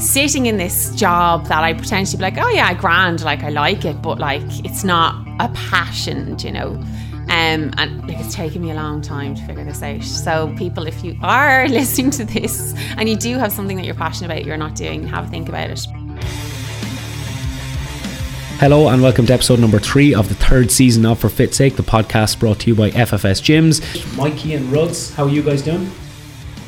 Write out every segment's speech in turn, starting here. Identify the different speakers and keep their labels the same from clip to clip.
Speaker 1: sitting in this job that I potentially be like, oh yeah, grand, like I like it, but like it's not a passion, you know. Um, and like, it's taken me a long time to figure this out. So, people, if you are listening to this and you do have something that you're passionate about, you're not doing, have a think about it.
Speaker 2: Hello and welcome to episode number three of the third season of For Fit Sake, the podcast brought to you by FFS Gyms. Mikey and Ruds, how are you guys doing?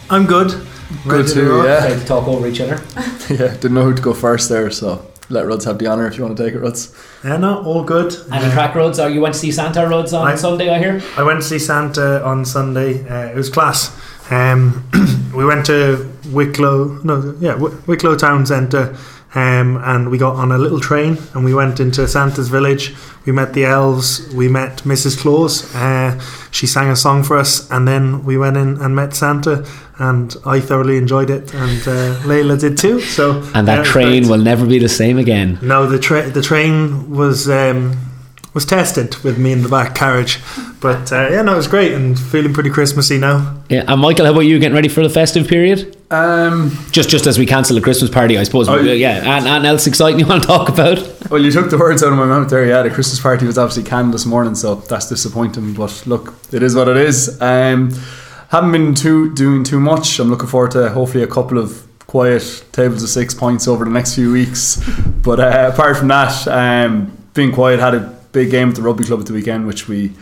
Speaker 3: I'm good.
Speaker 4: Good
Speaker 3: Ready to
Speaker 4: yeah.
Speaker 2: Like to talk over each other.
Speaker 4: Yeah, didn't know who to go first there, so let Ruds have the honour if you want to take it, Ruds.
Speaker 3: Yeah, no, all good.
Speaker 2: And the track Ruds, are you went to see Santa Ruds on
Speaker 3: I-
Speaker 2: Sunday, I hear?
Speaker 3: I went to see Santa on Sunday. Uh, it was class. Um, we went to Wicklow, no, yeah, Wicklow Town Centre, um, and we got on a little train and we went into Santa's village. We met the elves. We met Mrs. Claus. Uh, she sang a song for us, and then we went in and met Santa. And I thoroughly enjoyed it, and uh, Layla did too. So
Speaker 2: And that train
Speaker 3: great.
Speaker 2: will never be the same again.
Speaker 3: No, the tra- the train was um, was tested with me in the back carriage, but uh, yeah, no, it was great and feeling pretty Christmassy now.
Speaker 2: Yeah, and Michael, how about you getting ready for the festive period?
Speaker 4: Um,
Speaker 2: Just just as we cancel the Christmas party, I suppose.
Speaker 4: Oh,
Speaker 2: yeah, and, and else exciting you want to talk about?
Speaker 4: well, you took the words out of my mouth there. Yeah, the Christmas party was obviously canned this morning, so that's disappointing. But look, it is what it is. Um, haven't been too doing too much. I'm looking forward to hopefully a couple of quiet tables of six points over the next few weeks. But uh, apart from that, um, being quiet, had a big game at the rugby club at the weekend, which we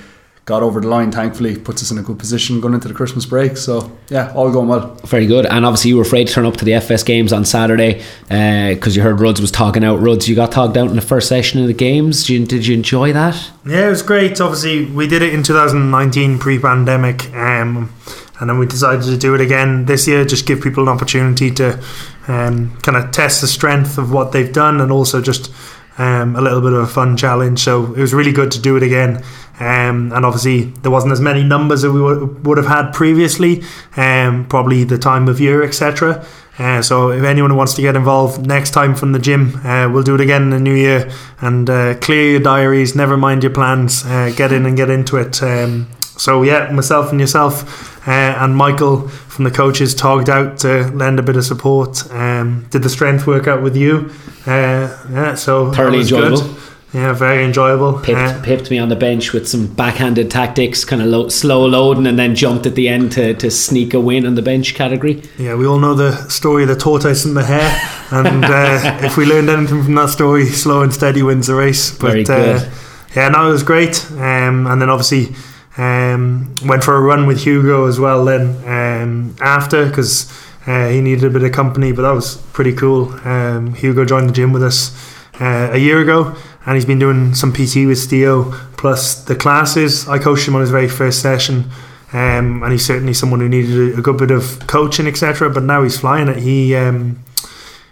Speaker 4: got over the line. Thankfully, puts us in a good position going into the Christmas break. So yeah, all going well.
Speaker 2: Very good. And obviously, you were afraid to turn up to the FFS games on Saturday because you heard Ruds was talking out. Ruds, you got talked out in the first session of the games. Did you, did you enjoy that?
Speaker 3: Yeah, it was great. Obviously, we did it in 2019 pre-pandemic, um, and then we decided to do it again this year. Just give people an opportunity to um, kind of test the strength of what they've done, and also just um, a little bit of a fun challenge. So it was really good to do it again. Um, and obviously, there wasn't as many numbers that we would, would have had previously, um, probably the time of year, etc. Uh, so if anyone wants to get involved next time from the gym, uh, we'll do it again in the new year. And uh, clear your diaries, never mind your plans. Uh, get in and get into it. Um, so yeah, myself and yourself uh, and Michael from the coaches togged out to lend a bit of support. Um, did the strength workout with you. Uh, yeah, so
Speaker 2: Thoroughly
Speaker 3: was good. Yeah, very enjoyable.
Speaker 2: Pipped,
Speaker 3: Uh,
Speaker 2: pipped me on the bench with some backhanded tactics, kind of lo- slow loading, and then jumped at the end to, to sneak a win on the bench category.
Speaker 3: Yeah, we all know the story of the tortoise and the hare, and uh, if we learned anything from that story, slow and steady wins the race. But
Speaker 2: Very good.
Speaker 3: Uh, yeah, no, it was great. Um, and then obviously um, went for a run with Hugo as well. Then um, after because uh, he needed a bit of company, but that was pretty cool. Um, Hugo joined the gym with us uh, a year ago, and he's been doing some PT with Steo plus the classes. I coached him on his very first session. Um, and he's certainly someone who needed a, good bit of coaching, etc. But now he's flying it. He um,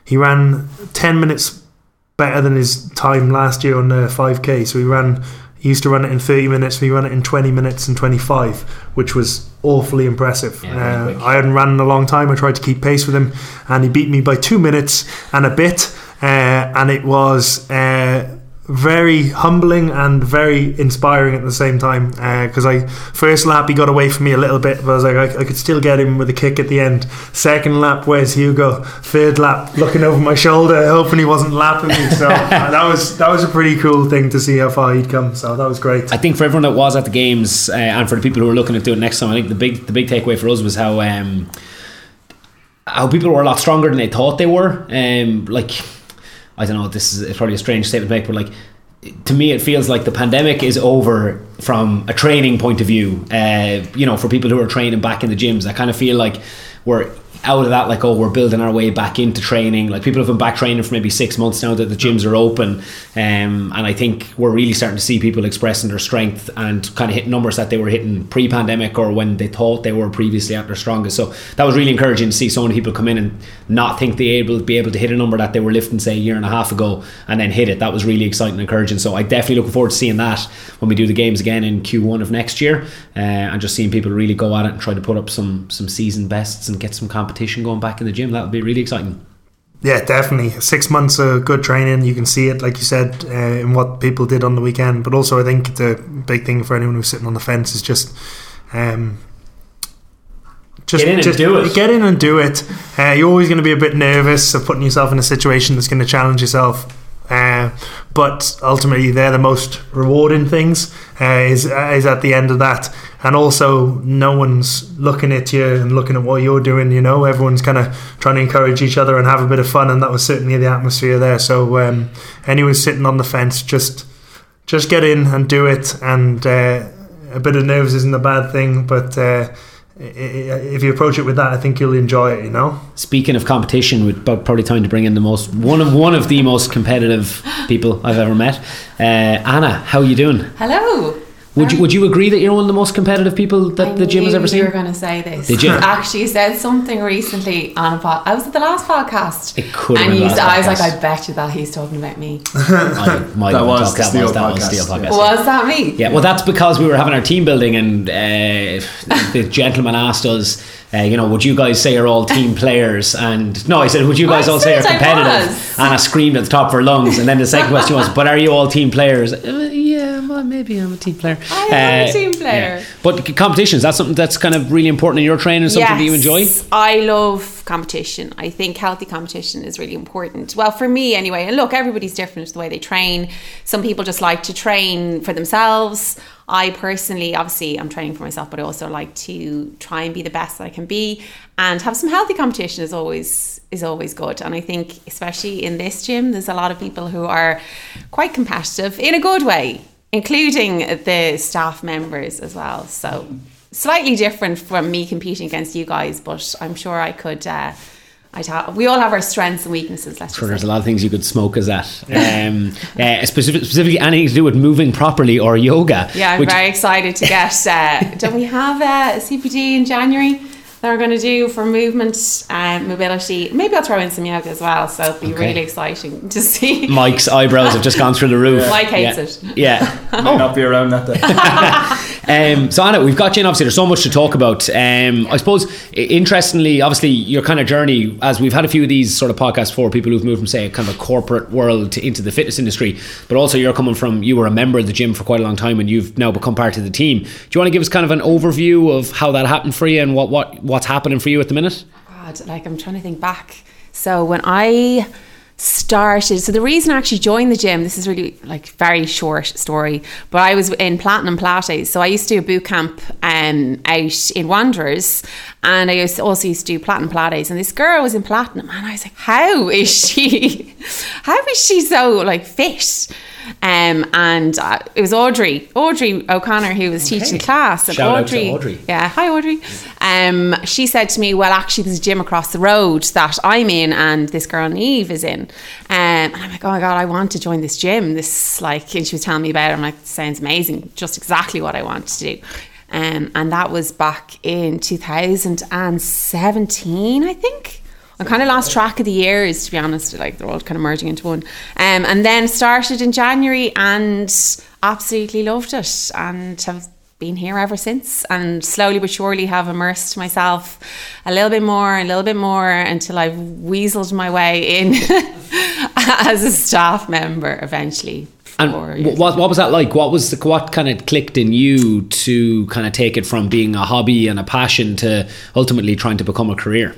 Speaker 3: he ran ten minutes better than his time last year on the five k. So he ran. He used to run it in thirty minutes. We ran it in twenty minutes and twenty five, which was awfully impressive.
Speaker 2: Yeah,
Speaker 3: uh. I hadn't ran in a long time. I tried to keep pace with him, and he beat me by two minutes and a bit. Uh, and it was uh, very humbling and very inspiring at the same time. Because I first lap he got away from me a little bit, but I was like I, I could still get him with a kick at the end. Second lap, where's Hugo? Third lap, looking over my shoulder, hoping he wasn't lapping me. So uh, that was that was a pretty cool thing to see how far he'd come. So that was great.
Speaker 2: I think for everyone that was at the games uh, and for the people who are looking at doing it next time, I think the big the big takeaway for us was how um, how people were a lot stronger than they thought they were. Um, like I don't know, this is probably a strange statement to make, but like to me, it feels like the pandemic is over from a training point of view. Uh, you know, for people who are training back in the gyms, I kind of feel like we're out of that. Like, oh, we're building our way back into training. Like people have been back training for maybe six months now that the gyms are open, um, and I think we're really starting to see people expressing their strength and kind of hitting numbers that they were hitting pre-pandemic or when they thought they were previously at their strongest. So that was really encouraging to see so many people come in and not think they able be able to hit a number that they were lifting say a year and a half ago and then hit it. That was really exciting and encouraging. So I definitely looking forward to seeing that when we do the games again in Q1 of next year, uh, and just seeing people really go at it and try to put up some some season bests and get some competition going back in the gym. That would be really exciting.
Speaker 3: Yeah, definitely. Six months of good training. You can see it, like you said, uh, in what people did on the weekend. But also, I think the big thing for anyone who's sitting on the fence is just um, Just
Speaker 2: Get in and
Speaker 3: just
Speaker 2: do it.
Speaker 3: Get in and do it. Uh, you're always going to be a bit nervous of putting yourself in a situation that's going to challenge yourself. Uh, but ultimately, they're the most rewarding things. Uh, is uh, is at the end of that, and also no one's looking at you and looking at what you're doing. You know, everyone's kind of trying to encourage each other and have a bit of fun, and that was certainly the atmosphere there. So um, anyone sitting on the fence, just just get in and do it. And uh, a bit of nerves isn't a bad thing, but uh, if you approach it with that, I think you'll enjoy it. You know.
Speaker 2: Speaking of competition, we're probably time to bring in the most one of one of the most competitive people I've ever met. Uh, Anna, how are you doing?
Speaker 1: Hello.
Speaker 2: Would you would you agree that you're one of the most competitive people that
Speaker 1: I
Speaker 2: the gym has ever seen?
Speaker 1: You were going to say this.
Speaker 2: Did you?
Speaker 1: Actually, said something recently on a pod. I was at the last podcast.
Speaker 2: It could have
Speaker 1: And
Speaker 2: been
Speaker 1: you
Speaker 2: the
Speaker 1: said,
Speaker 2: last
Speaker 1: I was like. I bet you that he's talking about me.
Speaker 2: I might
Speaker 4: That was
Speaker 2: talked- that was that was
Speaker 4: podcast,
Speaker 2: Steel
Speaker 4: yeah.
Speaker 2: podcast.
Speaker 1: Was that me?
Speaker 2: Yeah, well, that's because we were having our team building, and uh, the gentleman asked us, uh, you know, would you guys say you're all team players? And no, I said, would you guys
Speaker 1: I
Speaker 2: all say you're
Speaker 1: said I
Speaker 2: competitive? And I screamed at the top of her lungs. And then the second question was, but are you all team players? Uh, maybe I'm a team player.
Speaker 1: I am a
Speaker 2: Uh,
Speaker 1: team player.
Speaker 2: yeah. But competitions, that's something that's kind of really important in your training, something that you enjoy?
Speaker 1: I love competition. I think healthy competition is really important. Well, for me anyway. And look, everybody's different the way they train. Some people just like to train for themselves. I personally, obviously, I'm training for myself, but I also like to try and be the best that I can be, and have some healthy competition is always is always good. And I think, especially in this gym, there's a lot of people who are quite competitive in a good way, including the staff members as well. So slightly different from me competing against you guys, but I'm sure I could. Uh, I'd have. We all have our strengths and weaknesses. Let's
Speaker 2: Sure,
Speaker 1: just
Speaker 2: there's
Speaker 1: say.
Speaker 2: a lot of things you could smoke as that. Um, uh, specific, specifically, anything to do with moving properly or yoga.
Speaker 1: Yeah, I'm
Speaker 2: which-
Speaker 1: very excited to get. Uh, don't we have uh, a CPD in January that we're going to do for movement and mobility? Maybe I'll throw in some yoga as well. So it'll be
Speaker 2: Okay.
Speaker 1: really exciting to see.
Speaker 2: Mike's eyebrows have just gone through the roof.
Speaker 1: Mike hates
Speaker 2: yeah.
Speaker 1: it.
Speaker 2: Yeah.
Speaker 4: Might not be around that day.
Speaker 2: Um, so Anna, we've got you in. Obviously, there's so much to talk about. Um, I suppose, interestingly, obviously, your kind of journey, as we've had a few of these sort of podcasts for people who've moved from, say, a kind of a corporate world to, into the fitness industry, but also you're coming from, you were a member of the gym for quite a long time, and you've now become part of the team. Do you want to give us kind of an overview of how that happened for you and what, what what's happening for you at the minute?
Speaker 1: God, like I'm trying to think back. So when I started, so the reason I actually joined the gym, this is really like very short story, but I was in Platinum Pilates. So I used to do a boot camp um, out in Wanderers, and I also used to do Platinum Pilates. And this girl was in Platinum, and I was like, how is she? How is she so like fit? Um, and uh, it was Audrey, Audrey O'Connor, who was teaching the class. And
Speaker 2: Shout out to Audrey.
Speaker 1: yeah, hi Audrey. Um, she said to me, "Well, actually, there's a gym across the road that I'm in, and this girl Neve is in." Um, and I'm like, "Oh my god, I want to join this gym." This like, and she was telling me about it. I'm like, "Sounds amazing, just exactly what I want to do." Um, and that was back in 2017, I think. I kind of lost track of the years, to be honest. Like they're all kind of merging into one. Um, and then started in January and absolutely loved it and have been here ever since. And slowly but surely have immersed myself a little bit more, a little bit more until I've weaseled my way in as a staff member eventually.
Speaker 2: And what, what was that like? What was the, what kind of clicked in you to kind of take it from being a hobby and a passion to ultimately trying to become a career?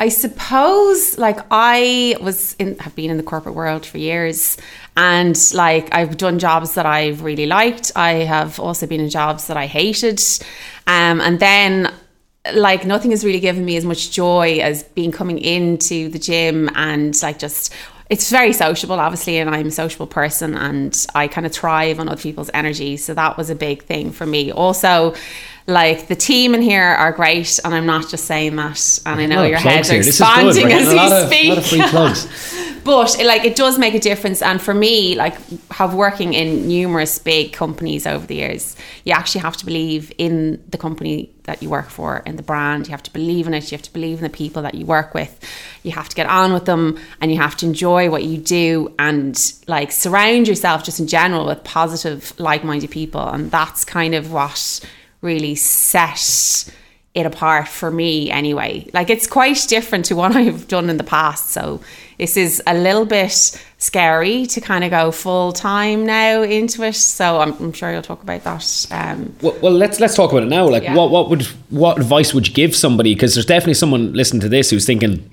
Speaker 1: I suppose like I was in have been in the corporate world for years and like I've done jobs that I've really liked. I have also been in jobs that I hated. Um and then like nothing has really given me as much joy as being coming into the gym and like just it's very sociable obviously and I'm a sociable person and I kind of thrive on other people's energy so that was a big thing for me also like the team in here are great and I'm not just saying that and I know your heads are
Speaker 2: here. This is good. We're
Speaker 1: expanding as
Speaker 2: a lot
Speaker 1: we
Speaker 2: of-
Speaker 1: speak but it, like it does make a difference. And for me like have working in numerous big companies over the years you actually have to believe in the company that you work for in the brand. You have to believe in it. You have to believe in the people that you work with. You have to get on with them and you have to enjoy what you do and like surround yourself just in general with positive like-minded people. And that's kind of what really set it apart for me anyway. Like it's quite different to what I've done in the past. So this is a little bit scary to kind of go full time now into it. So I'm, I'm sure you'll talk about that. Um,
Speaker 2: Well, well, let's let's talk about it now. Like,
Speaker 1: Yeah.
Speaker 2: what what would what advice would you give somebody? Because there's definitely someone listening to this who's thinking.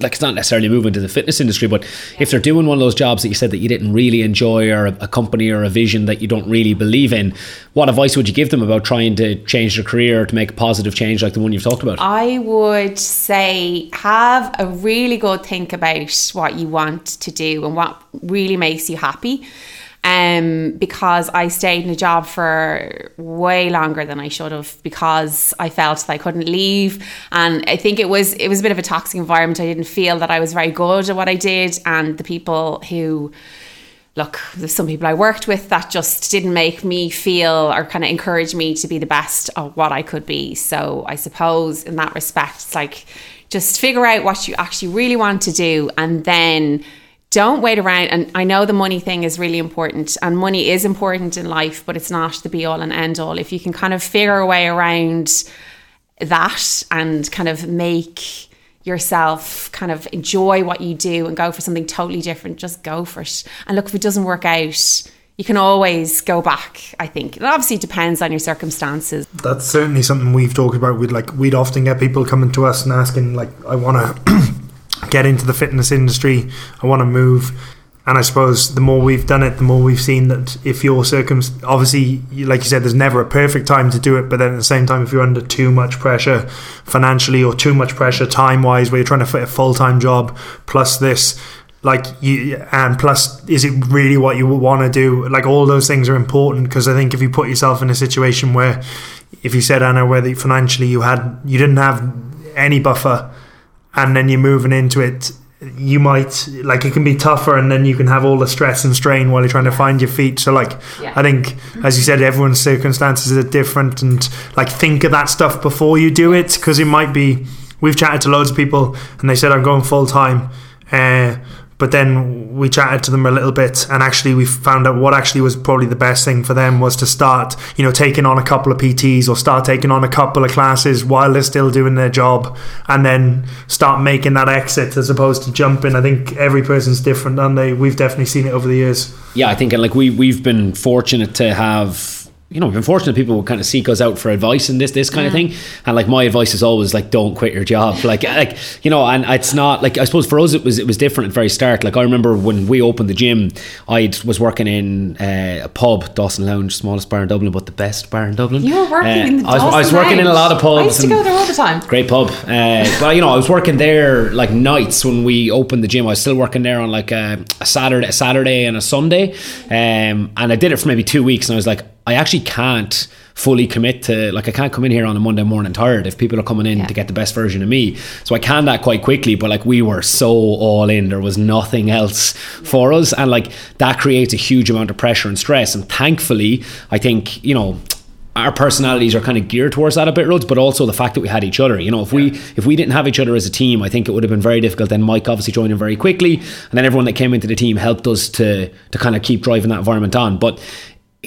Speaker 2: Like it's not necessarily moving to the fitness industry, but if they're doing one of those jobs that you said that you didn't really enjoy, or a, a company or a vision that you don't really believe in, what advice would you give them about trying to change their career or to make a positive change like the one you've talked about?
Speaker 1: I would say have a really good think about what you want to do and what really makes you happy. Um, because I stayed in a job for way longer than I should have because I felt that I couldn't leave, and I think it was it was a bit of a toxic environment. I didn't feel that I was very good at what I did, and the people who look, there's some people I worked with that just didn't make me feel or kind of encourage me to be the best of what I could be. So I suppose in that respect, it's like just figure out what you actually really want to do and then don't wait around. And I know the money thing is really important and money is important in life, but it's not the be all and end all. If you can kind of figure a way around that and kind of make yourself kind of enjoy what you do and go for something totally different, just go for it. And look, if it doesn't work out, you can always go back, I think. It obviously depends on your circumstances.
Speaker 3: That's certainly something we've talked about. We'd like we'd often get people coming to us and asking like, I want to get into the fitness industry. I want to move. And I suppose the more we've done it, the more we've seen that if your circum, obviously, like you said, there's never a perfect time to do it. But then at the same time, if you're under too much pressure financially or too much pressure time wise, where you're trying to fit a full time job plus this, like you, and plus, is it really what you want to do? Like all those things are important because I think if you put yourself in a situation where, if you said Anna, whether financially you had, you didn't have any buffer, and then you're moving into it you might like it can be tougher and then you can have all the stress and strain while you're trying to find your feet so like
Speaker 1: Yeah.
Speaker 3: i think as you said everyone's circumstances are different and like think of that stuff before you do it because it might be we've chatted to loads of people and they said i'm going full time uh, but then we chatted to them a little bit and actually we found out what actually was probably the best thing for them was to start you know taking on a couple of pts or start taking on a couple of classes while they're still doing their job and then start making that exit as opposed to jumping. I think every person's different and they? We've definitely seen it over the years.
Speaker 2: Yeah, I think like we we've been fortunate to have you know, been fortunate people will kind of seek us out for advice in this this kind of thing. And like my advice is always like don't quit your job. Like like you know, and it's not like I suppose for us it was it was different at the very start. Like I remember when we opened the gym, I was working in uh, a pub, Dawson Lounge, smallest bar in Dublin, but the best bar in Dublin.
Speaker 1: You were working
Speaker 2: Uh,
Speaker 1: in the
Speaker 2: I was, I was
Speaker 1: Dawson
Speaker 2: working in a lot of pubs.
Speaker 1: I used to go there all the time.
Speaker 2: Great pub. Uh, but you know, I was working there like nights when we opened the gym. I was still working there on like a, a Saturday, a Saturday and a Sunday, um, and I did it for maybe two weeks. And I was like, I actually can't fully commit to like I can't come in here on a Monday morning tired if people are coming in
Speaker 1: Yeah.
Speaker 2: to get the best version of me. So I canned that quite quickly. But like we were so all in, there was nothing else for us, and like that creates a huge amount of pressure and stress. And thankfully, I think you know our personalities are kind of geared towards that a bit, Ruds, but also the fact that we had each other. You know, if we if we didn't have each other as a team, I think it would have been very difficult. Then Mike obviously joined in very quickly, and then everyone that came into the team helped us to to kind of keep driving that environment on. But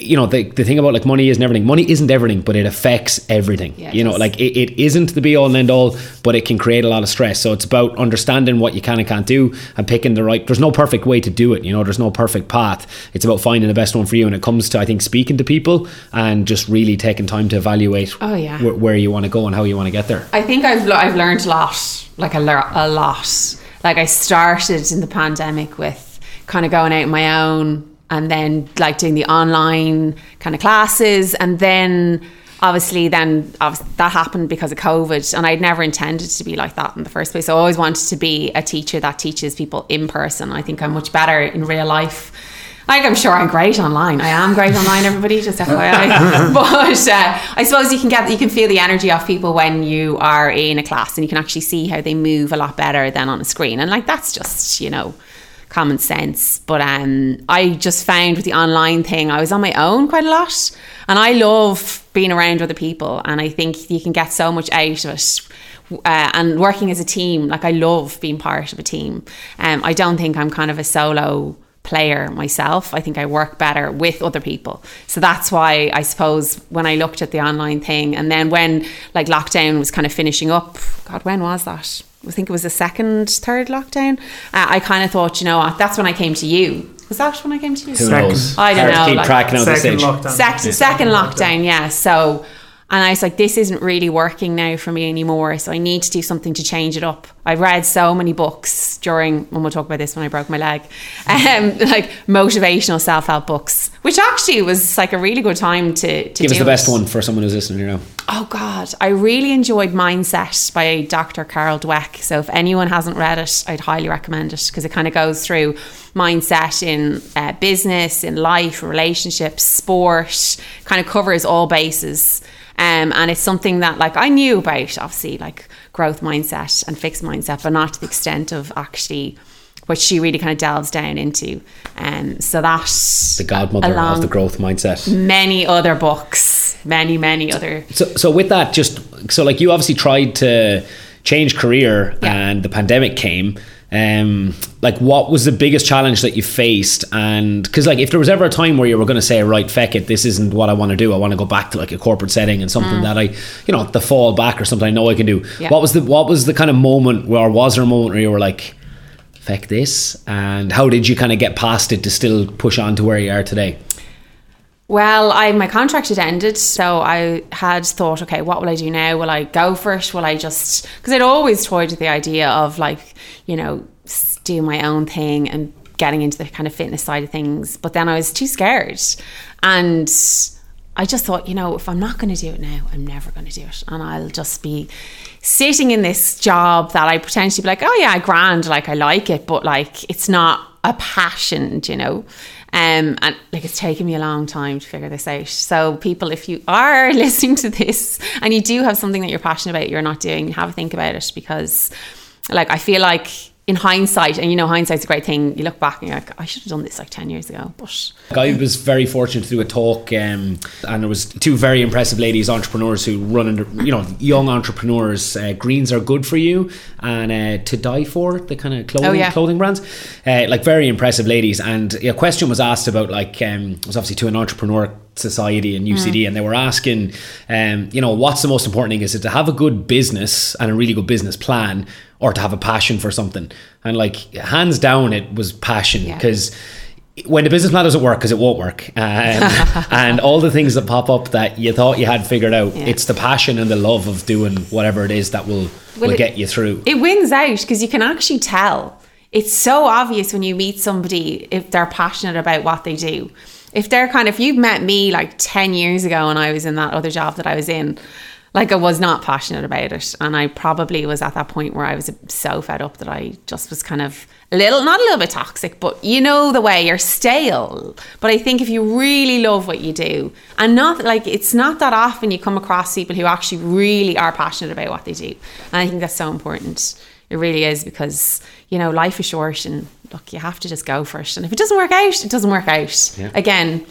Speaker 2: you know, the, the thing about like money isn't everything. Money isn't everything, but it affects everything.
Speaker 1: Yeah,
Speaker 2: you know,
Speaker 1: does.
Speaker 2: like it, it isn't the be all and end all, but it can create a lot of stress. So it's about understanding what you can and can't do and picking the right. There's no perfect way to do it. You know, there's no perfect path. It's about finding the best one for you. And it comes to I think speaking to people and just really taking time to evaluate
Speaker 1: Oh, yeah.
Speaker 2: wh- where you want to go and how you want to get there.
Speaker 1: I think I've le- I've learned a lot, like a, lear- a lot. Like I started in the pandemic with kind of going out on my own, and then like doing the online kind of classes, and then obviously then obvi- that happened because of COVID, and I'd never intended to be like that in the first place. I always wanted to be a teacher that teaches people in person. I think I'm much better in real life. Like I'm sure I'm great online. I am great online. Everybody, just FYI. but uh, I suppose you can get you can feel the energy of people when you are in a class, and you can actually see how they move a lot better than on a screen. And like that's just you know common sense. But um, I just found with the online thing, I was on my own quite a lot, and I love being around other people, and I think you can get so much out of it. Uh, and working as a team, like I love being part of a team. Um, I don't think I'm kind of a solo player myself. I think I work better with other people. So that's why I suppose when I looked at the online thing and then when like lockdown was kind of finishing up, God, when was that? I think it was the second, third lockdown. Uh, I kind of thought, you know what, that's when I came to you. Was that when I came to you?
Speaker 2: Who
Speaker 3: Second.
Speaker 2: knows?
Speaker 1: I don't
Speaker 2: Hard
Speaker 1: know,
Speaker 2: keep
Speaker 1: like-
Speaker 2: track now
Speaker 3: Second
Speaker 2: stage.
Speaker 3: lockdown.
Speaker 1: Second, second lockdown, yeah. So, and I was like, this isn't really working now for me anymore. So I need to do something to change it up. I read so many books during, and we'll talk about this when I broke my leg, um, like motivational self help books, which actually was like a really good time to, to
Speaker 2: Give us the best one for someone who's listening here now.
Speaker 1: Oh God, I really enjoyed Mindset by Dr. Carol Dweck. So if anyone hasn't read it, I'd highly recommend it because it kind of goes through mindset in uh, business, in life, relationships, sport, kind of covers all bases. Um, and it's something that like I knew about, obviously, like growth mindset and fixed mindset, but not to the extent of actually what she really kind of delves down into. Um, so that's
Speaker 2: The godmother of the growth mindset.
Speaker 1: many other books, many many other
Speaker 2: So, so with that, just so like you obviously tried to change career,
Speaker 1: Yeah.
Speaker 2: and the pandemic came. Um, like, what was the biggest challenge that you faced? And because, like, if there was ever a time where you were going to say, "Right, feck it, this isn't what I want to do. I want to go back to like a corporate setting and something that I, you know, the fall back or something I know I can do."
Speaker 1: Mm. Yeah.
Speaker 2: What was the what was the kind of moment, where, was there a moment where you were like, "Feck this"? And how did you kind of get past it to still push on to where you are today?
Speaker 1: Well, I my contract had ended, so I had thought, okay, what will I do now? Will I go for it? Will I just because I'd always toyed with the idea of like, you know, doing my own thing and getting into the kind of fitness side of things. But then I was too scared, and I just thought, you know, if I'm not going to do it now, I'm never going to do it, and I'll just be sitting in this job that I potentially be like, oh yeah, grand, like I like it, but like it's not a passion, you know. Um, and like it's taken me a long time to figure this out. So, people, if you are listening to this and you do have something that you're passionate about, you're not doing, have a think about it because, like, I feel like in hindsight, and you know, hindsight's a great thing. You look back and you're like, I should have done this like ten years ago, but
Speaker 2: I was very fortunate to do a talk, um, and there was two very impressive ladies, entrepreneurs who run under, you know, young entrepreneurs. Uh, Greens are good for you, and uh, to die for the kind of clothing
Speaker 1: Oh, yeah.
Speaker 2: clothing brands, uh, like very impressive ladies. And a question was asked about like um, it was obviously to an entrepreneur society in UCD, and they were asking, um, you know, what's the most important thing? Is it to have a good business and a really good business plan, or to have a passion for something? And like hands down, it was passion
Speaker 1: Yeah.
Speaker 2: because when the business plan doesn't work because it won't work um, and all the things that pop up that you thought you had figured out
Speaker 1: Yeah.
Speaker 2: it's the passion and the love of doing whatever it is that will
Speaker 1: Well,
Speaker 2: will
Speaker 1: it-
Speaker 2: get you through
Speaker 1: it wins out because you can actually tell. It's so obvious when you meet somebody if they're passionate about what they do. If they're kind of, if you've met me like 10 years ago and I was in that other job that I was in, like I was not passionate about it. And I probably was at that point where I was so fed up that I just was kind of a little, not a little bit toxic, but you know the way you're stale. But I think if you really love what you do, and not like it's not that often you come across people who actually really are passionate about what they do. And I think that's so important. It really is because, you know, life is short and look, you have to just go for it. And if it doesn't work out, it doesn't work out.
Speaker 2: Yeah.
Speaker 1: Again,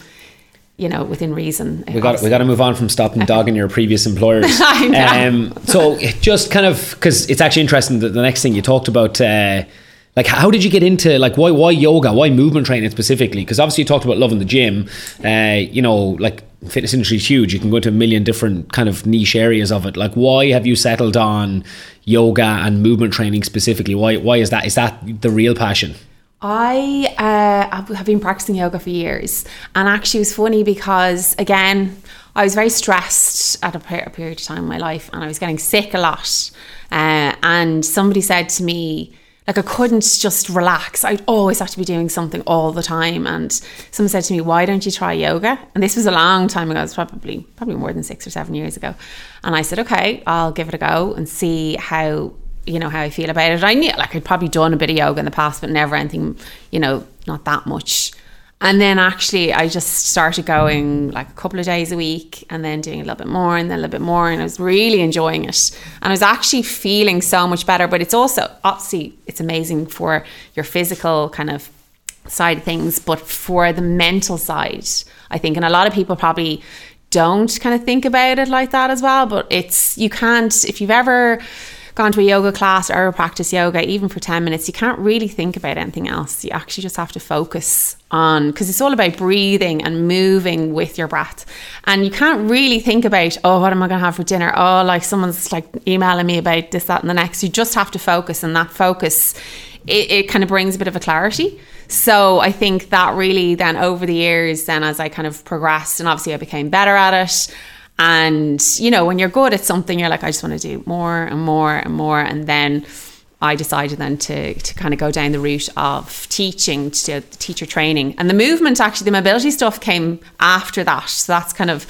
Speaker 1: you know, within reason.
Speaker 2: we got we got to move on from stopping dogging your previous employers. Um, so just kind of because it's actually interesting that the next thing you talked about, uh, like how did you get into like why why yoga, why movement training specifically? Because obviously you talked about loving the gym. Uh, you know, like fitness industry is huge. You can go into a million different kind of niche areas of it. Like why have you settled on yoga and movement training specifically? Why why is that? Is that the real passion?
Speaker 1: I uh, have been practicing yoga for years, and actually, it was funny because again, I was very stressed at a, per- a period of time in my life, and I was getting sick a lot. Uh, and somebody said to me, like, I couldn't just relax. I'd always have to be doing something all the time. And someone said to me, "Why don't you try yoga?" And this was a long time ago. It was probably probably more than six or seven years ago. And I said, "Okay, I'll give it a go and see how." You know how I feel about it. I knew like I'd probably done a bit of yoga in the past, but never anything, you know, not that much. And then actually, I just started going like a couple of days a week, and then doing a little bit more, and then a little bit more, and I was really enjoying it. And I was actually feeling so much better. But it's also obviously it's amazing for your physical kind of side of things, but for the mental side, I think, and a lot of people probably don't kind of think about it like that as well. But it's you can't if you've ever gone to a yoga class or practice yoga, even for 10 minutes, you can't really think about anything else. You actually just have to focus on, because it's all about breathing and moving with your breath. And you can't really think about, oh, what am I going to have for dinner? Oh, like someone's like emailing me about this, that, and the next. You just have to focus, and that focus, it, it kind of brings a bit of a clarity. So I think that really then over the years, then as I kind of progressed, and obviously I became better at it. And you know, when you're good at something, you're like, I just want to do more and more and more. And then I decided then to, to kind of go down the route of teaching, to teacher training. And the movement, actually, the mobility stuff came after that. So that's kind of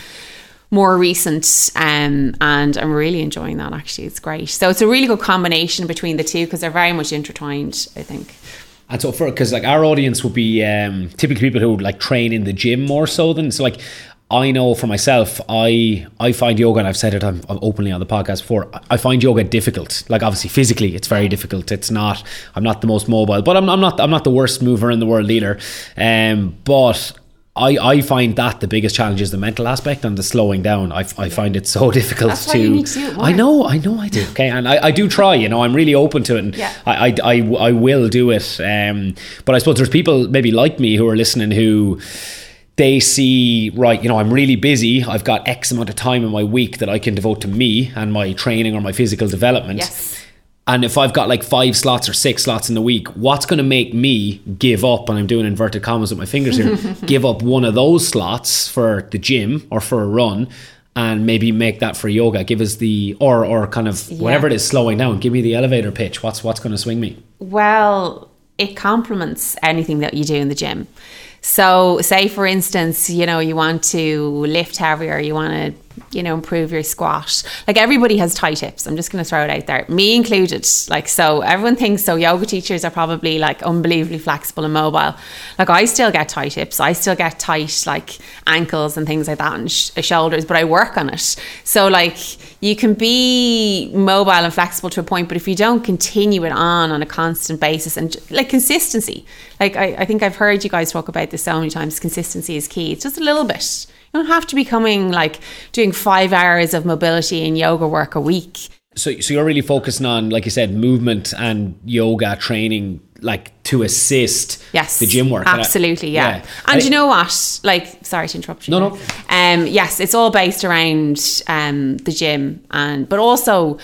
Speaker 1: more recent um, and I'm really enjoying that actually. It's great. So it's a really good combination between the two because they're very much intertwined, I think.
Speaker 2: And so for because like our audience would be um, typically people who would like train in the gym more so than so like I know for myself, I I find yoga, and I've said it I'm, I'm openly on the podcast before. I find yoga difficult. Like obviously, physically, it's very difficult. It's not. I'm not the most mobile, but I'm, I'm not. I'm not the worst mover in the world either. Um, but I, I find that the biggest challenge is the mental aspect and the slowing down. I, I find it so difficult
Speaker 1: That's
Speaker 2: to.
Speaker 1: why you need to do it more.
Speaker 2: I know, I know, I do. Okay, and I, I do try. You know, I'm really open to it, and
Speaker 1: Yeah.
Speaker 2: I, I, I, I will do it. Um, but I suppose there's people maybe like me who are listening who they see right you know i'm really busy i've got x amount of time in my week that i can devote to me and my training or my physical development
Speaker 1: Yes.
Speaker 2: and if I've got like five slots or six slots in the week, what's going to make me give up? And I'm doing inverted commas with my fingers here. give up one of those slots for the gym or for a run, and maybe make that for yoga. Give us the or or kind of whatever it is slowing down. Give me the elevator pitch. What's what's going to swing me?
Speaker 1: Well, it complements anything that you do in the gym. So, say for instance, you know, you want to lift heavier, you want to, you know, improve your squat. Like everybody has tight hips. I'm just going to throw it out there, me included. Like, so everyone thinks so. Yoga teachers are probably like unbelievably flexible and mobile. Like, I still get tight hips. I still get tight like ankles and things like that and sh- uh, shoulders, but I work on it. So, like, you can be mobile and flexible to a point, but if you don't continue it on on a constant basis and like consistency, like I, I think I've heard you guys talk about this so many times, consistency is key. It's just a little bit. You don't have to be coming like doing five hours of mobility and yoga work a week.
Speaker 2: So so you're really focusing on like you said movement and yoga training like to assist
Speaker 1: Yes,
Speaker 2: the gym work.
Speaker 1: Absolutely, yeah.
Speaker 2: yeah.
Speaker 1: And
Speaker 2: I-
Speaker 1: you know what? Like, sorry to interrupt you.
Speaker 2: No, no.
Speaker 1: Um, yes, it's all based around um the gym, and but also,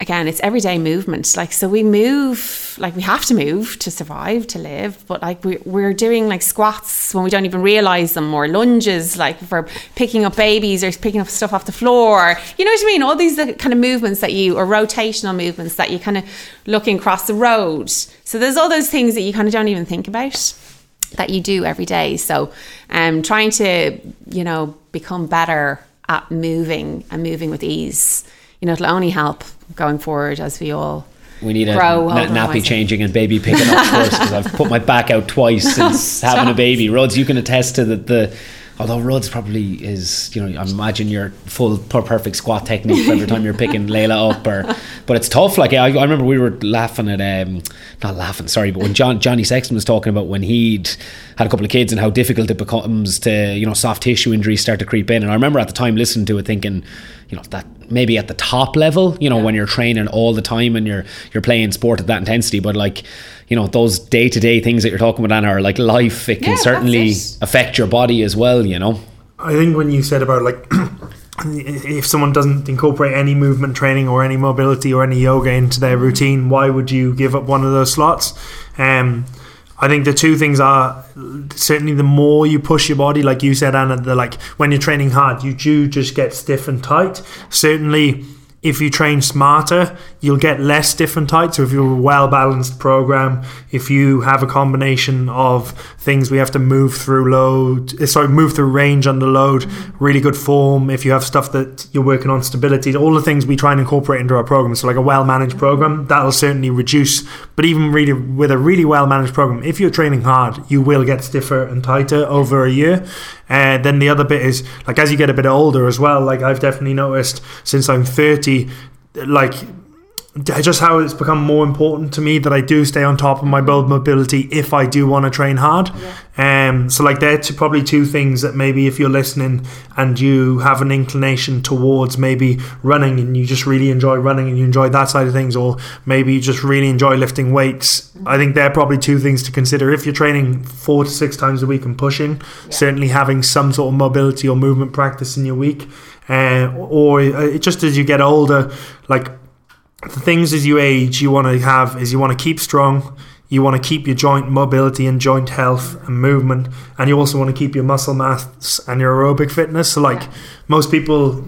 Speaker 1: again, it's everyday movement. Like, so we move, like we have to move to survive, to live. But like we we're doing like squats when we don't even realize them, or lunges, like for picking up babies or picking up stuff off the floor. You know what I mean? All these kind of movements that you, or rotational movements that you kind of looking across the road. So there's all those things that you kind of don't even think about that you do every day. So, um, trying to, you know, become better at moving and moving with ease, you know, it'll only help going forward as we all
Speaker 2: We need a
Speaker 1: grow.
Speaker 2: na- nappy changing and baby picking up first because I've put my back out twice since having a baby. Ruds, you can attest to that the although Ruds probably is, you know, I imagine your full perfect squat technique every time you're picking Layla up, or but it's tough. Like I, I remember we were laughing at, um, not laughing, sorry, but when John Johnny Sexton was talking about when he'd had a couple of kids and how difficult it becomes to, you know, soft tissue injuries start to creep in, and I remember at the time listening to it thinking, you know, that maybe at the top level, you know, when you're training all the time and you're you're playing sport at that intensity, but like, you know, those day to day things that you're talking about Anna, are like life. It can
Speaker 1: Yeah,
Speaker 2: certainly
Speaker 1: it.
Speaker 2: affect your body as well. You know,
Speaker 3: I think when you said about like if someone doesn't incorporate any movement training or any mobility or any yoga into their routine, why would you give up one of those slots? Um, I think the two things are certainly the more you push your body, like you said, Anna, the like when you're training hard, you do just get stiff and tight. Certainly, if you train smarter, you'll get less and tight. So if you're a well balanced program, if you have a combination of things we have to move through load, eh, sorry, move through range under load, really good form. If you have stuff that you're working on stability, all the things we try and incorporate into our program. So like a well managed program, that'll certainly reduce. But even really with a really well managed program, if you're training hard, you will get stiffer and tighter over a year. Uh, then the other bit is like as you get a bit older as well. Like I've definitely noticed since I'm 30, like just how it's become more important to me that I do stay on top of my build mobility if I do want to train hard. Um, so like they're two, probably two things that maybe if you're listening and you have an inclination towards maybe running and you just really enjoy running and you enjoy that side of things, or maybe you just really enjoy lifting weights. I think they're probably two things to consider if you're training four to six times a week and pushing. Certainly having some sort of mobility or movement practice in your week. Uh, or uh, just as you get older, like the things as you age you want to have is you want to keep strong you want to keep your joint mobility and joint health and movement and you also want to keep your muscle mass and your aerobic fitness. So like most people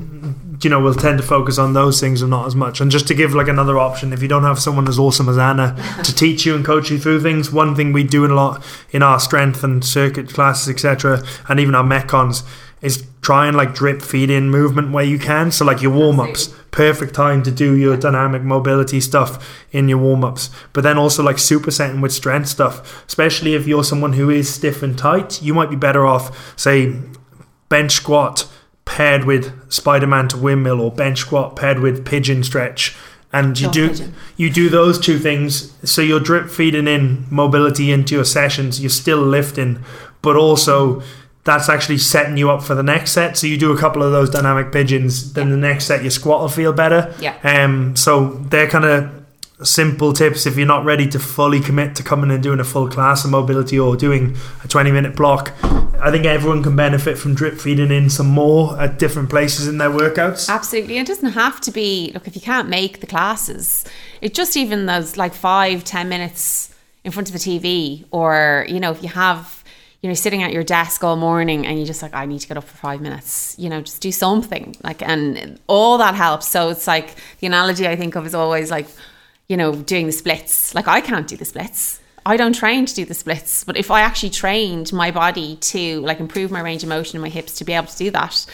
Speaker 3: you know will tend to focus on those things and not as much. And just to give like another option if you don't have someone as awesome as Anna to teach you and coach you through things one thing we do a lot in our strength and circuit classes etc and even our metcons is try and like drip feed in movement where you can. So like your warm-ups. Perfect time to do your dynamic mobility stuff in your warm-ups. But then also like supersetting with strength stuff. Especially if you're someone who is stiff and tight you might be better off say bench squat paired with spider-man to windmill or bench squat paired with pigeon stretch. And you do
Speaker 1: pigeon.
Speaker 3: you do those two things. So you're drip feeding in mobility into your sessions. You're still lifting. But also that's actually setting you up for the next set. So you do a couple of those dynamic pigeons then the next set your squat will feel better.
Speaker 1: Yeah.
Speaker 3: um so they're kind of simple tips if you're not ready to fully commit to coming and doing a full class of mobility or doing a 20 minute block. I think everyone can benefit from drip feeding in some more at different places in their workouts.
Speaker 1: Absolutely. It doesn't have to be, look, if you can't make the classes, it just even those like five, ten minutes in front of the TV, or, you know, if you have, you know, sitting at your desk all morning and you just like, I need to get up for five minutes, you know, just do something. Like, and all that helps. So it's like the analogy I think of is always like, you know, doing the splits. Like, I can't do the splits. I don't train to do the splits, but if I actually trained my body to like improve my range of motion in my hips to be able to do that,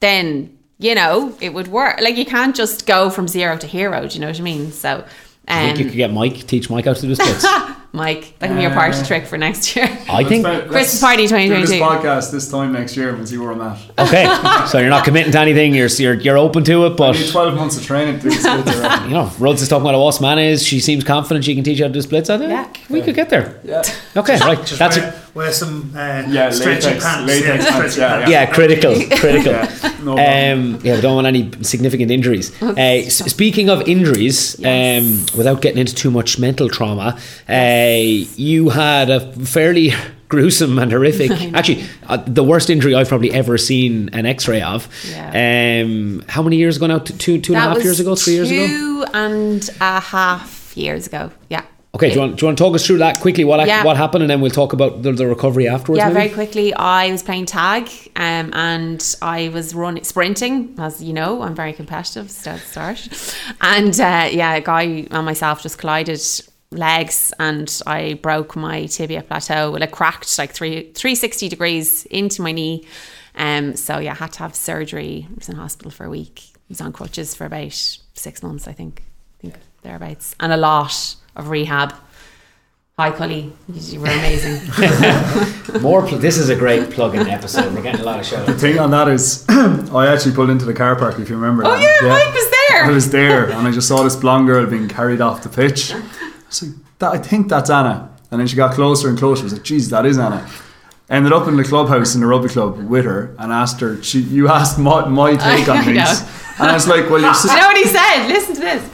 Speaker 1: then you know it would work. Like you can't just go from zero to hero. Do you know what I mean? So,
Speaker 2: I think you
Speaker 1: um,
Speaker 2: could get Mike, teach Mike how to do the splits.
Speaker 1: Mike, that can be your party trick for next year.
Speaker 2: I think.
Speaker 1: Christmas party
Speaker 4: Do this
Speaker 1: 2022.
Speaker 4: podcast this time next year and we'll see where I'm at.
Speaker 2: Okay, so you're not committing to anything. You're you're, you're open to it, but
Speaker 4: I need 12 months of training to do this. already.
Speaker 2: you know, Ruds is talking about how awesome Anna is. She seems confident she can teach you how to do splits. I think
Speaker 1: Yeah.
Speaker 2: we could get there.
Speaker 4: Yeah.
Speaker 2: Okay, right.
Speaker 3: Just
Speaker 2: That's
Speaker 3: wear,
Speaker 2: a,
Speaker 3: wear some uh,
Speaker 4: Yeah,
Speaker 3: stretchy
Speaker 4: latex-
Speaker 3: pants
Speaker 4: latex
Speaker 3: yeah,
Speaker 4: pants,
Speaker 3: stretchy
Speaker 4: yeah,
Speaker 3: pants.
Speaker 2: yeah, critical, critical.
Speaker 4: Yeah, no problem.
Speaker 2: Um, yeah, we don't want any significant injuries. Uh, s- speaking of injuries,
Speaker 1: Yes.
Speaker 2: um, without getting into too much mental trauma, uh, you had a fairly gruesome and horrific, actually, uh, the worst injury I've probably ever seen an X-ray of.
Speaker 1: Yeah.
Speaker 2: Um, how many years ago now? Two, two and a half years ago, three years ago.
Speaker 1: Two and a half years ago. Yeah.
Speaker 2: Okay, do you, want, do you want to talk us through that quickly? What
Speaker 1: Yeah.
Speaker 2: what happened, and then we'll talk about the, the recovery afterwards.
Speaker 1: Yeah,
Speaker 2: maybe?
Speaker 1: very quickly. I was playing tag, um, and I was running sprinting. As you know, I'm very competitive. Start start, and uh, yeah, a guy and myself just collided legs, and I broke my tibia plateau. Well, it cracked like three three sixty degrees into my knee. Um, so yeah, I had to have surgery. I was in hospital for a week. I was on crutches for about six months, I think. I think thereabouts, and a lot of rehab. Hi, Cully. You were amazing.
Speaker 2: More. Pl- this is a great plug-in episode. We're getting a lot of shout
Speaker 4: The thing on that is, I actually pulled into the car park, if you remember.
Speaker 1: Oh
Speaker 4: that.
Speaker 1: yeah, Mike was there.
Speaker 4: I was there and I just saw this blonde girl being carried off the pitch. I like, that, I think that's Anna. And then she got closer and closer. I was like, geez, that is Anna. Ended up in the clubhouse in the rugby club with her and asked her, she, you asked my, my take
Speaker 1: I
Speaker 4: on things.
Speaker 1: know.
Speaker 4: And I was like, well, you're
Speaker 1: Do you know what he said? Listen to this.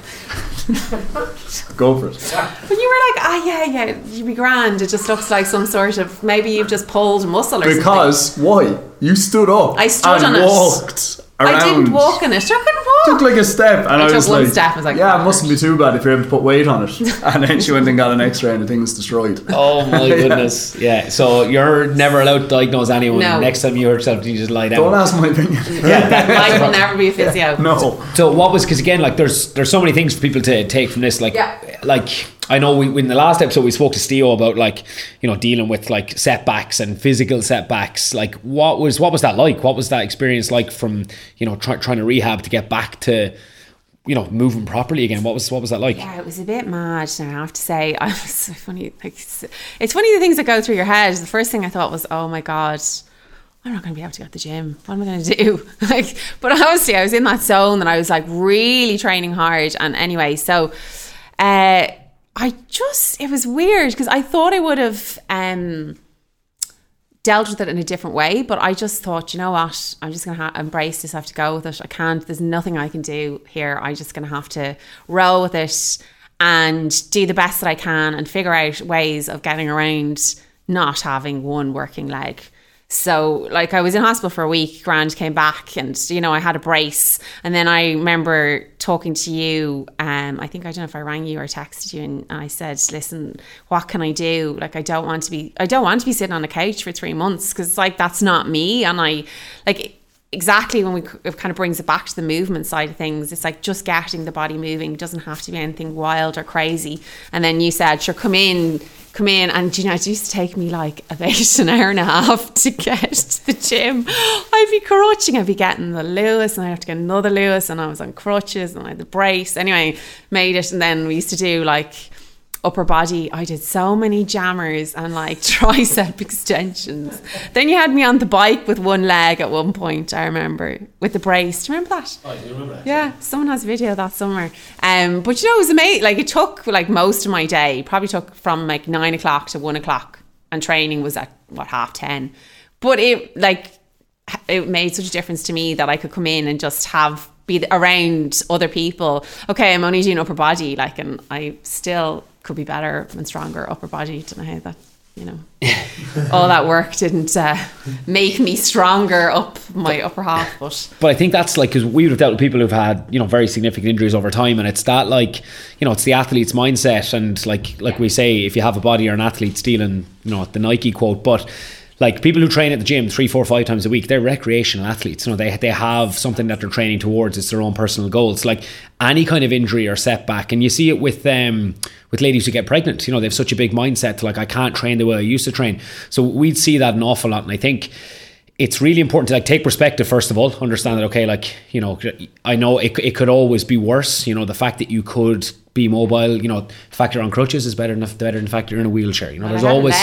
Speaker 4: go for it.
Speaker 1: When you were like, ah, yeah, yeah, you'd be grand. It just looks like some sort of maybe you've just pulled muscle or something.
Speaker 4: Because, why? You stood up
Speaker 1: I stood
Speaker 4: and
Speaker 1: on it.
Speaker 4: Walked around.
Speaker 1: I didn't walk in it. I couldn't walk.
Speaker 4: took like a step and I,
Speaker 1: took
Speaker 4: was
Speaker 1: one
Speaker 4: like,
Speaker 1: step, I was like,
Speaker 4: yeah, it
Speaker 1: "Oh,
Speaker 4: mustn't be too bad if you're able to put weight on it. And then she went and got an X-ray and the thing was destroyed.
Speaker 2: Oh my goodness! Yeah, so you're never allowed to diagnose anyone.
Speaker 1: No.
Speaker 2: Next time you hurt yourself, you just lie down.
Speaker 4: Don't ask my opinion.
Speaker 2: Yeah, that-
Speaker 1: will never be a physio.
Speaker 4: no.
Speaker 2: So what was because again, like there's there's so many things for people to take from this. Like
Speaker 1: Yeah.
Speaker 2: like I know we in the last episode we spoke to Steve about like you know dealing with like setbacks and physical setbacks. Like what was what was that like? What was that experience like from you know try, trying to rehab to get back to you know moving properly again? What was what was that like?
Speaker 1: Yeah, it was a bit mad. Now I have to say, I was so funny. Like, it's it's funny the things that go through your head. The first thing I thought was, oh my god, I'm not going to be able to go to the gym. What am I going to do? like, but honestly, I was in that zone and I was like really training hard. And anyway, so uh, I just, it was weird because I thought I would have um, dealt with it in a different way, but I just thought, you know what, I'm just going to ha- embrace this. I have to go with it. I can't, there's nothing I can do here. I'm just going to have to roll with it and do the best that I can and figure out ways of getting around not having one working leg. So, like, I was in hospital for a week. Grand came back, and you know, I had a brace. And then I remember talking to you. Um, I think I don't know if I rang you or texted you, and I said, "Listen, what can I do? Like, I don't want to be, I don't want to be sitting on a couch for three months because, like, that's not me." And I, like, exactly when we it kind of brings it back to the movement side of things it's like just getting the body moving it doesn't have to be anything wild or crazy. And then you said sure come in come in. And you know it used to take me like about an hour and a half to get to the gym. I'd be crutching I'd be getting the Luas and I'd have to get another Luas and I was on crutches and I had the brace. Anyway made it and then we used to do like upper body, I did so many jammers and like tricep extensions. Then you had me on the bike with one leg at one point, I remember, with the brace. Do you remember that?
Speaker 2: Oh, you remember that?
Speaker 1: Yeah, someone has a video that summer. Um, but you know, it was amazing. Like it took like most of my day, probably took from like nine o'clock to one o'clock, and training was at what half ten. But it like it made such a difference to me that I could come in and just have be around other people. Okay, I'm only doing upper body, like, and I still could be better and stronger upper body. Don't know how that, you know, all that work didn't uh, make me stronger up my upper half. But
Speaker 2: But I think that's like because we would have dealt with people who've had you know very significant injuries over time, and it's that like you know it's the athlete's mindset, and like like we say, if you have a body, you're an athlete. Stealing you know the Nike quote, but like people who train at the gym three, four, five times a week, they're recreational athletes. You know, they they have something that they're training towards. It's their own personal goals. Like any kind of injury or setback, and you see it with um with ladies who get pregnant. You know, they have such a big mindset to like I can't train the way I used to train. So we'd see that an awful lot, and I think it's really important to like take perspective first of all understand that okay like you know i know it, it could always be worse you know the fact that you could be mobile you know the fact you're on crutches is better than better than the fact you're in a wheelchair you know there's
Speaker 1: I had a
Speaker 2: always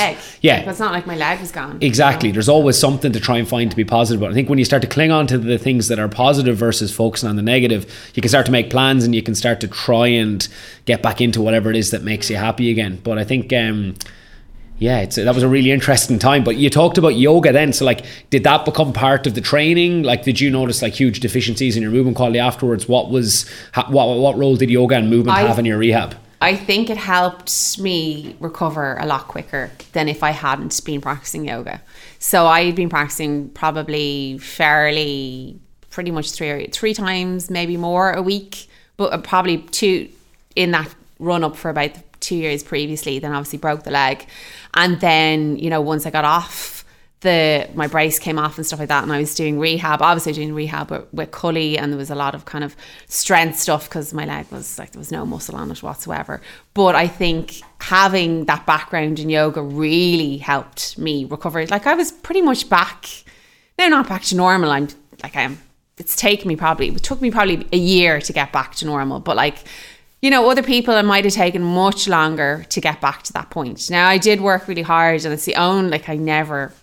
Speaker 2: yeah
Speaker 1: But it's not like my leg is gone.
Speaker 2: Exactly. There's always something to try and find to be positive. But I think when you start to cling on to the things that are positive versus focusing on the negative, you can start to make plans and you can start to try and get back into whatever it is that makes you happy again. But I think, um, yeah, it's that was a really interesting time. But you talked about yoga then. So like, did that become part of the training? Like, did you notice like huge deficiencies in your movement quality afterwards? What was what what role did yoga and movement
Speaker 1: I-
Speaker 2: have in your rehab?
Speaker 1: I think it helped me recover a lot quicker than if I hadn't been practicing yoga. So I had been practicing probably fairly, pretty much three three times, maybe more a week, but uh, probably two in that run up for about two years previously. Then obviously broke the leg, and then you know once I got off the my brace came off and stuff like that and I was doing rehab obviously doing rehab with, with Cully and there was a lot of kind of strength stuff because my leg was like there was no muscle on it whatsoever. But I think having that background in yoga really helped me recover. Like I was pretty much back now not back to normal. I'm like I am it's taken me probably it took me probably a year to get back to normal but like you know, other people it might have taken much longer to get back to that point. Now I did work really hard and it's the own like I never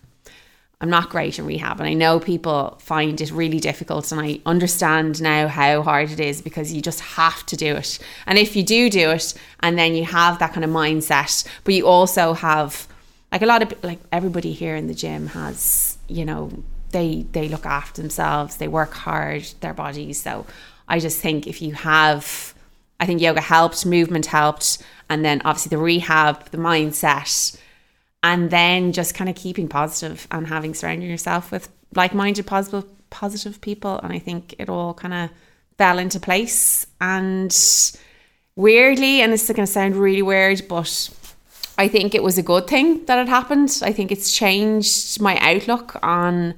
Speaker 1: I'm not great in rehab and I know people find it really difficult and I understand now how hard it is because you just have to do it. And if you do do it and then you have that kind of mindset, but you also have like a lot of like everybody here in the gym has, you know, they they look after themselves, they work hard, their bodies. So I just think if you have I think yoga helped, movement helped, and then obviously the rehab, the mindset, and then just kind of keeping positive and having surrounding yourself with like-minded positive positive people and i think it all kind of fell into place. And weirdly and this is going to sound really weird but i think it was a good thing that it happened. I think it's changed my outlook on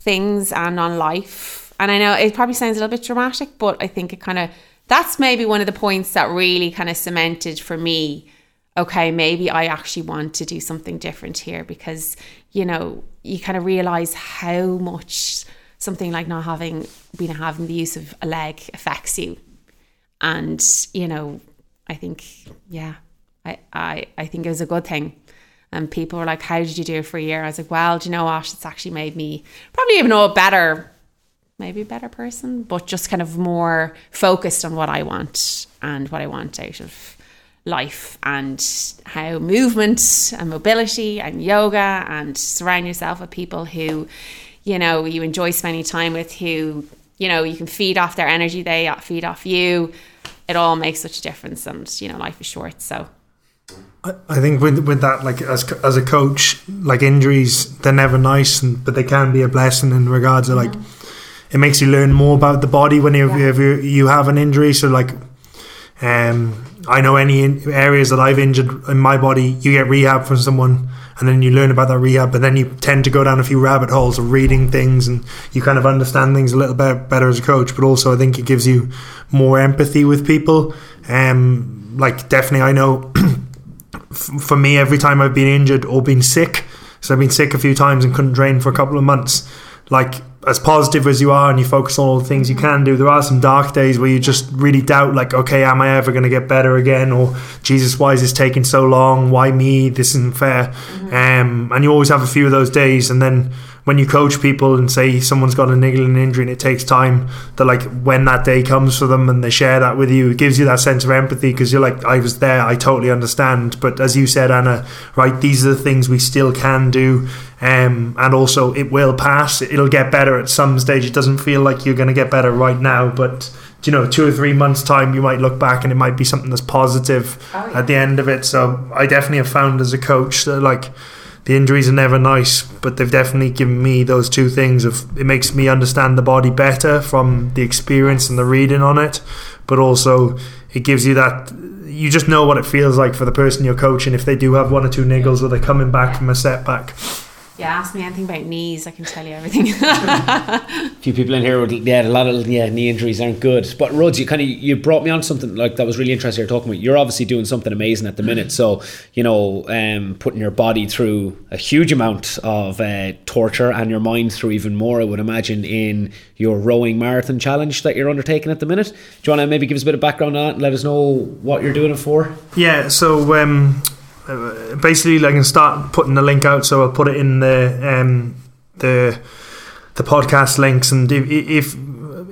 Speaker 1: things and on life. And i know it probably sounds a little bit dramatic but i think it kind of that's maybe one of the points that really kind of cemented for me okay, maybe I actually want to do something different here because, you know, you kind of realize how much something like not having been having the use of a leg affects you. And, you know, I think, yeah, I, I, I think it was a good thing. And people were like, How did you do it for a year? I was like, Well, do you know what? It's actually made me probably even a better, maybe a better person, but just kind of more focused on what I want and what I want out of life and how movement and mobility and yoga and surround yourself with people who, you know, you enjoy spending time with, who, you know, you can feed off their energy, they feed off you. It all makes such a difference, and you know, life is short, so.
Speaker 3: I think with with that, like as as a coach, like injuries, they're never nice, and, but they can be a blessing in regards to like it makes you learn more about the body when you
Speaker 1: Yeah.
Speaker 3: you, you have an injury. So like, um, I know any areas that I've injured in my body, you get rehab from someone, and then you learn about that rehab, but then you tend to go down a few rabbit holes of reading things, and you kind of understand things a little bit better as a coach. But also, I think it gives you more empathy with people. Um, like definitely, I know f- for me, every time I've been injured or been sick, so I've been sick a few times and couldn't train for a couple of months. Like as positive as you are, and you focus on all the things you can do, there are some dark days where you just really doubt, like, okay, am I ever going to get better again? Or Jesus, why is this taking so long? Why me? This isn't fair. Um, and you always have a few of those days, and then when you coach people and say someone's got a niggling injury and it takes time, that like when that day comes for them and they share that with you, it gives you that sense of empathy because you're like, I was there, I totally understand. But as you said, Anna, right, these are the things we still can do. Um, and also, it will pass. It'll get better at some stage. It doesn't feel like you're going to get better right now, but you know, two or three months' time, you might look back and it might be something that's positive
Speaker 1: Oh, yeah.
Speaker 3: at the end of it. So, I definitely have found as a coach that like the injuries are never nice, but they've definitely given me those two things of it makes me understand the body better from the experience and the reading on it, but also it gives you that you just know what it feels like for the person you're coaching if they do have one or two niggles or they're coming back from a setback.
Speaker 1: Yeah, ask me anything about knees, I can tell you everything.
Speaker 2: A few people in here with yeah, a lot of yeah knee injuries aren't good. But Ruds, you kind of you brought me on something like that was really interesting. You're talking about. You're obviously doing something amazing at the minute. So you know, um, putting your body through a huge amount of uh, torture and your mind through even more. I would imagine in your rowing marathon challenge that you're undertaking at the minute. Do you want to maybe give us a bit of background on that and let us know what you're doing it for?
Speaker 3: Yeah, so um, uh, basically, like, I can start putting the link out. So I'll put it in the um, the the podcast links, and if if,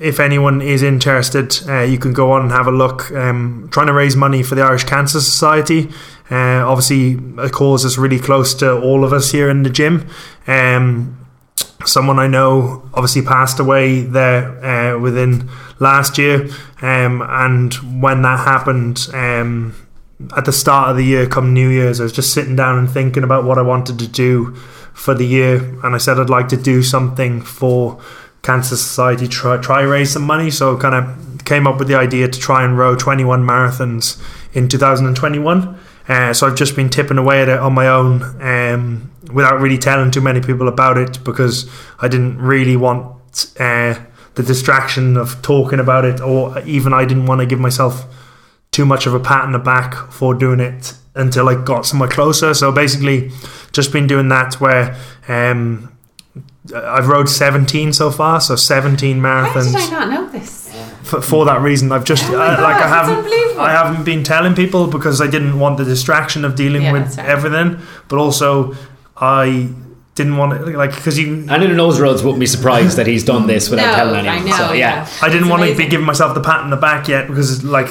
Speaker 3: if anyone is interested, uh, you can go on and have a look. Um, trying to raise money for the Irish Cancer Society. Uh, obviously, a cause that's really close to all of us here in the gym. Um, someone I know obviously passed away there uh, within last year, um, and when that happened, um, at the start of the year, come New Year's, I was just sitting down and thinking about what I wanted to do for the year, and I said I'd like to do something for Cancer Society, try try raise some money. So kind of came up with the idea to try and row 21 marathons in 2021. Uh, so I've just been tipping away at it on my own um, without really telling too many people about it because I didn't really want uh, the distraction of talking about it, or even I didn't want to give myself too much of a pat on the back for doing it until I got somewhere closer. So basically, just been doing that where um, I've rode 17 so far, so 17
Speaker 1: How did I
Speaker 3: marathons.
Speaker 1: not know this?
Speaker 3: For, for that reason, I've just
Speaker 1: Oh
Speaker 3: uh,
Speaker 1: God,
Speaker 3: like I haven't. I haven't been telling people because I didn't want the distraction of dealing
Speaker 1: Yeah,
Speaker 3: with
Speaker 1: that's fair.
Speaker 3: everything, but also I didn't want to like because you
Speaker 2: Anyone who knows Ruds wouldn't be surprised that he's done this without
Speaker 1: No,
Speaker 2: telling
Speaker 1: I
Speaker 2: anyone.
Speaker 1: know,
Speaker 2: so yeah.
Speaker 1: yeah.
Speaker 3: I didn't
Speaker 1: It's
Speaker 3: want to be giving myself the pat on the back yet because like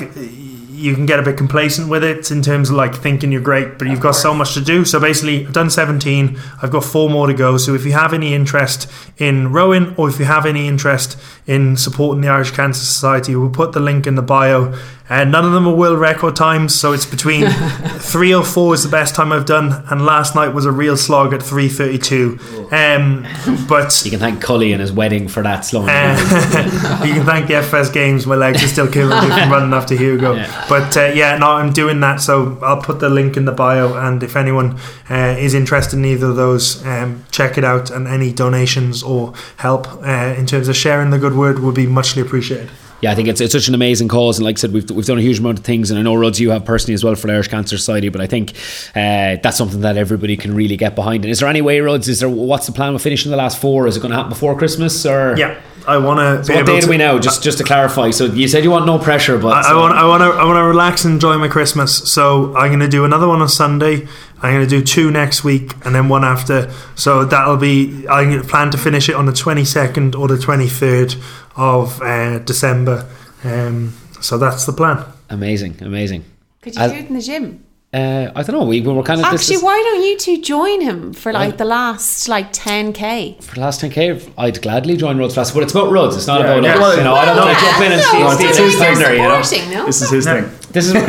Speaker 3: you can get a bit complacent with it in terms of like thinking you're great, but you've got so much to do. So basically, I've done 17. I've got four more to go. So if you have any interest in rowing or if you have any interest in supporting the Irish Cancer Society, we'll put the link in the bio. And none of them are world record times, so it's between three or four is the best time I've done, and last night was a real slog at 3:32. Um, but
Speaker 2: You can thank Cully and his wedding for that slow.
Speaker 3: uh, you can thank the FFS Games. My legs are still killing me from running after Hugo.
Speaker 2: Yeah.
Speaker 3: But uh, yeah, no, I'm doing that. So I'll put the link in the bio. And if anyone uh, is interested in either of those, um, check it out. And any donations or help uh, in terms of sharing the good word would be muchly appreciated.
Speaker 2: Yeah, I think it's, it's such an amazing cause, and like I said, we've, we've done a huge amount of things, and I know Ruds you have personally as well for the Irish Cancer Society, but I think uh, that's something that everybody can really get behind. And is there any way, Ruds? Is there what's the plan with finishing the last four? Is it going to happen before Christmas or?
Speaker 3: Yeah. I want to.
Speaker 2: So what day do we know? Just just to clarify. So you said you want no pressure, but
Speaker 3: I, I want I want to I want to relax and enjoy my Christmas. So I'm going to do another one on Sunday. I'm going to do two next week and then one after. So that'll be I plan to finish it on the 22nd or the 23rd of uh, December. Um, so that's the plan.
Speaker 2: amazing, amazing.
Speaker 1: Could you
Speaker 2: I-
Speaker 1: do it in the gym?
Speaker 2: Uh, I don't know. We, we were kind of this
Speaker 1: Actually,
Speaker 2: is-
Speaker 1: why don't you two join him for like the last like 10k?
Speaker 2: for the last 10k. I'd gladly join Ruds Fast, but it's about Ruds. It's not
Speaker 4: Yeah,
Speaker 2: about
Speaker 4: yeah.
Speaker 2: us. You know, I don't want to jump in and
Speaker 1: no,
Speaker 2: steal,
Speaker 1: it's
Speaker 2: steal his thing.
Speaker 1: you're
Speaker 2: know,
Speaker 1: no?
Speaker 4: This is his thing.
Speaker 2: this is.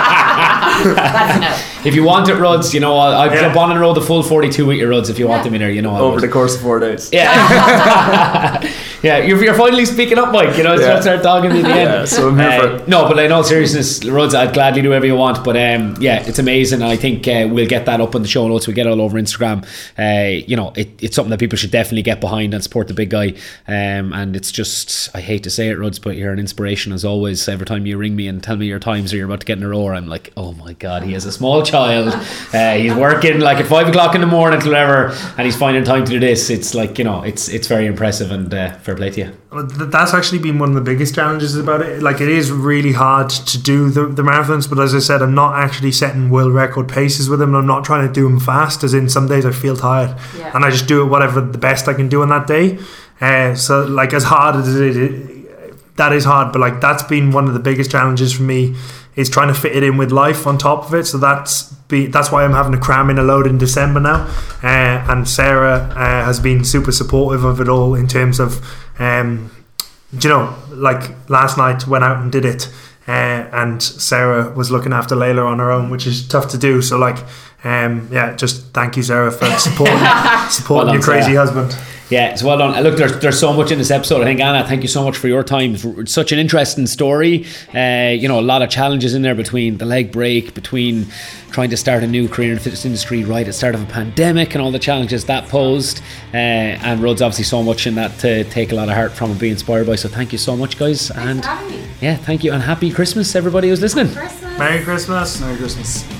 Speaker 1: That's no.
Speaker 2: If you want it, Ruds, you know, I'll, I'll
Speaker 3: Yeah.
Speaker 2: jump on and roll the full 42 with your Ruds if you want
Speaker 1: Yeah.
Speaker 2: them in there. You know, I
Speaker 4: Over the course of four days.
Speaker 2: Yeah, yeah. You're, you're finally speaking up, Mike. You know, it's
Speaker 4: Yeah.
Speaker 2: not start dogging me at the end.
Speaker 4: Yeah, so I'm here for
Speaker 2: Uh,
Speaker 4: it.
Speaker 2: No, but in all seriousness, Ruds, I'd gladly do whatever you want. But um, yeah, it's amazing, and I think uh, we'll get that up on the show notes. We will get it all over Instagram. Uh, you know, it, it's something that people should definitely get behind and support the big guy. Um, and it's just, I hate to say it, Ruds, but you're an inspiration as always. Every time you ring me and tell me your times or you're about to get in a row, I'm like, oh my god, he is a small child. Uh, he's working like at five o'clock in the morning till whatever, and he's finding time to do this. It's like you know, it's it's very impressive and uh, fair play to you.
Speaker 3: That's actually been one of the biggest challenges about it. Like it is really hard to do the, the marathons, but as I said, I'm not actually setting world record paces with them. And I'm not trying to do them fast. As in, some days I feel tired,
Speaker 1: Yeah.
Speaker 3: and I just do it whatever the best I can do on that day. Uh, so like as hard as it is, that is hard. But like that's been one of the biggest challenges for me is trying to fit it in with life on top of it. So that's be that's why I'm having to cram in a load in December now. Uh, and Sarah uh, has been super supportive of it all in terms of. Um, you know, like last night went out and did it, uh, and Sarah was looking after Layla on her own, which is tough to do. So like, um, yeah, just thank you, Sarah, for supporting supporting
Speaker 2: Well done,
Speaker 3: your crazy
Speaker 2: Sarah.
Speaker 3: husband.
Speaker 2: Yeah, it's well done. Look, there's there's so much in this episode. I think Anna, thank you so much for your time. It's such an interesting story. Uh, you know, a lot of challenges in there between the leg break, between trying to start a new career in the fitness industry right at the start of a pandemic, and all the challenges that posed. Uh, and Ruds obviously so much in that to take a lot of heart from and be inspired by. So thank you so much, guys. and
Speaker 1: for having me.
Speaker 2: yeah, thank you, and happy Christmas, everybody who's listening.
Speaker 1: Christmas.
Speaker 3: Merry Christmas.
Speaker 4: Merry Christmas.